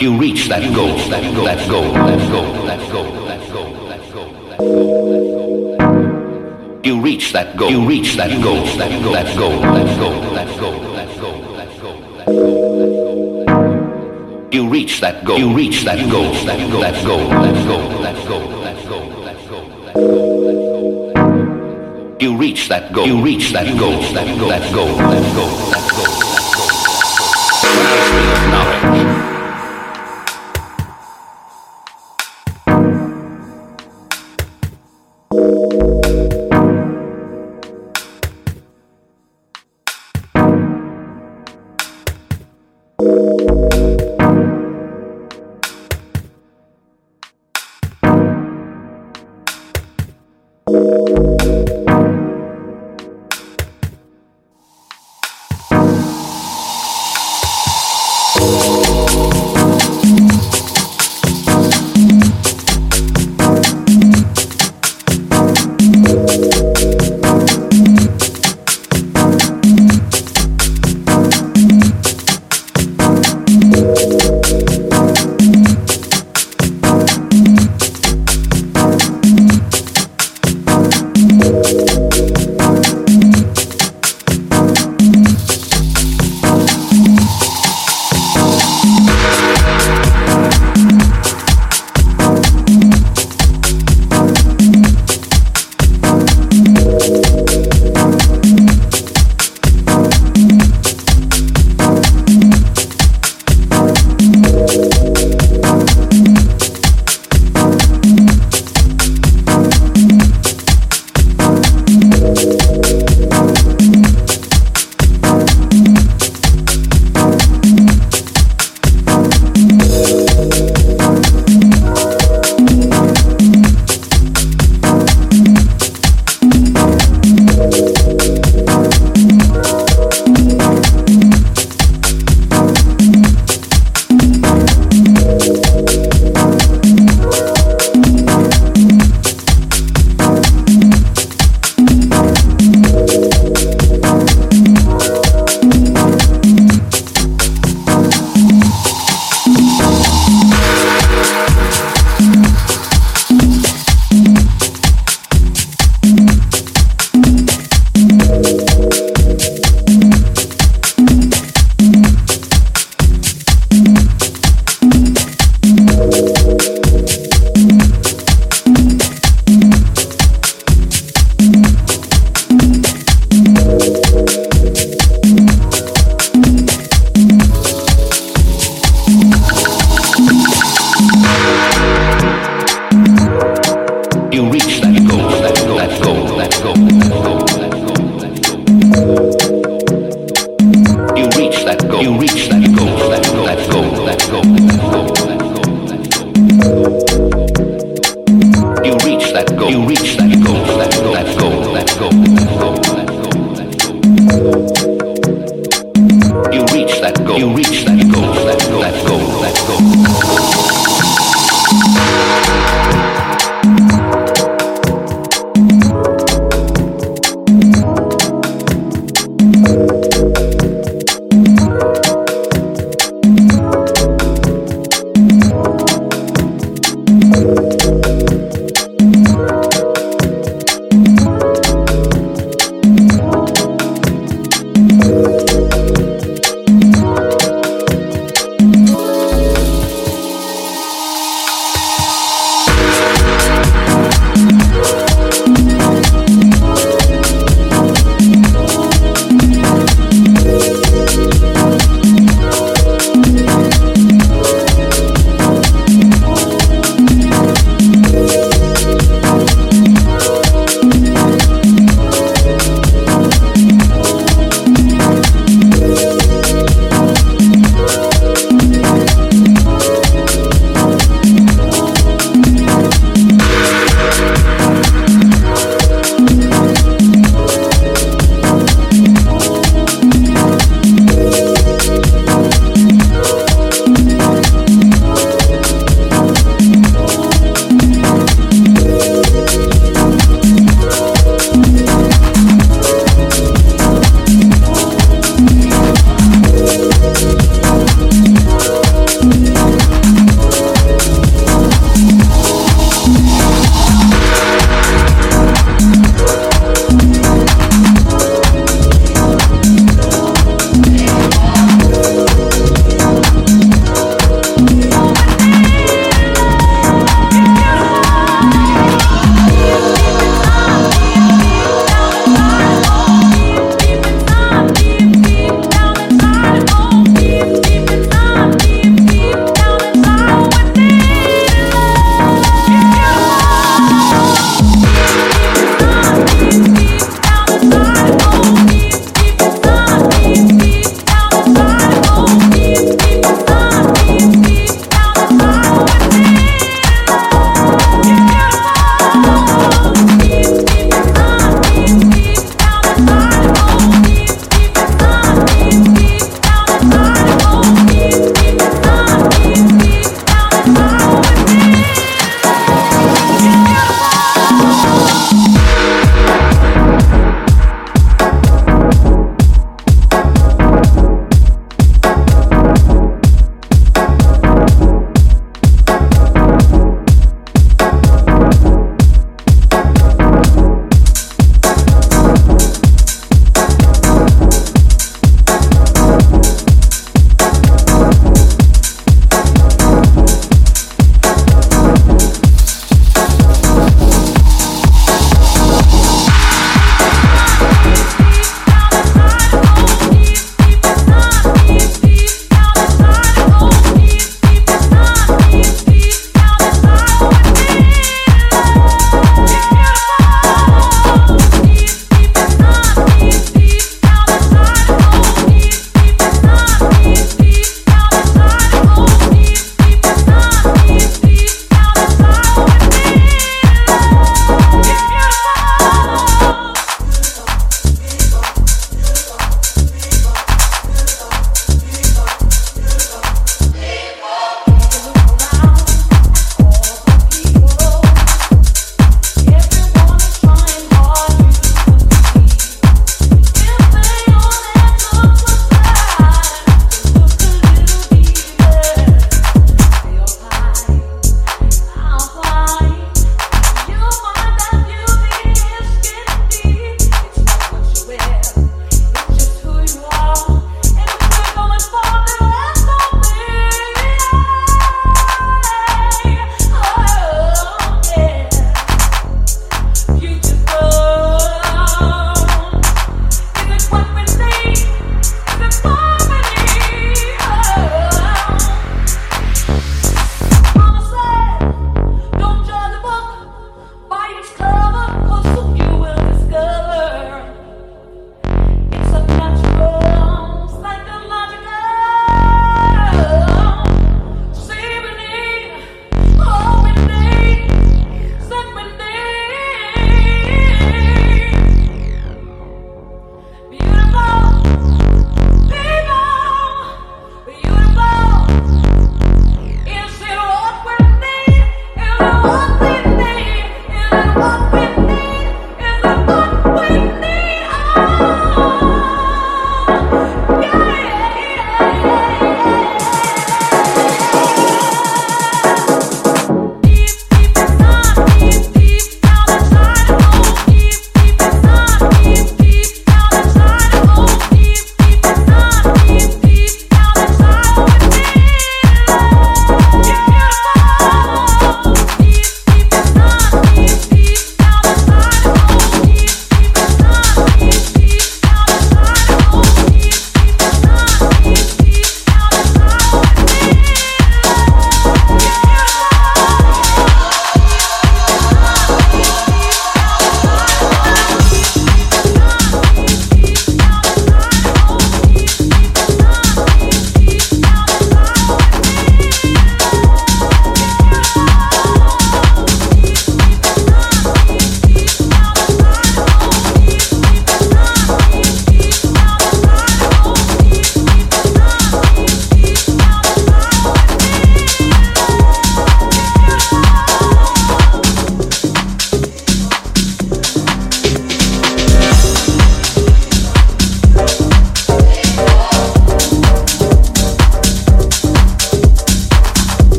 You reach that goal, that goal, that goal, that goal, that goal, that goal, that goal, that goal. You reach that goal, you reach that goal, that goal, that goal, that goal, that goal, that goal, that goal, that goal. You reach that goal, you reach that goal, that goal, that goal, that goal, that goal, that goal, that goal, that goal. You reach that goal, you reach that goal, that goal, that goal, that goal, that goal,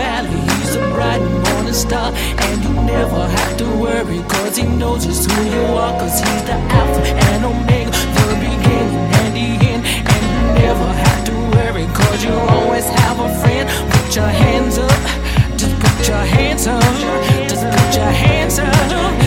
valley, he's a bright morning star. And you never have to worry, cause he knows just who you are, cause he's the Alpha and Omega, the beginning and the end. And you never have to worry, cause you always have a friend. Put your hands up, just put your hands up, just put your hands up.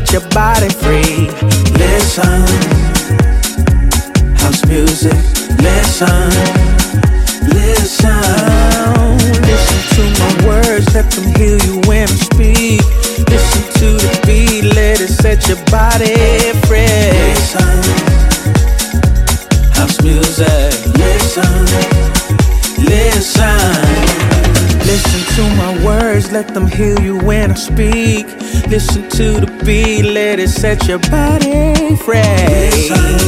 set your body free. Listen, house music. Listen, listen. Listen to my words, let them heal you when I speak. Listen to the beat, let it set your body free. Listen, house music. Listen, listen. Listen to my words, let them heal you when I speak. Listen to the beat, let it set your body free.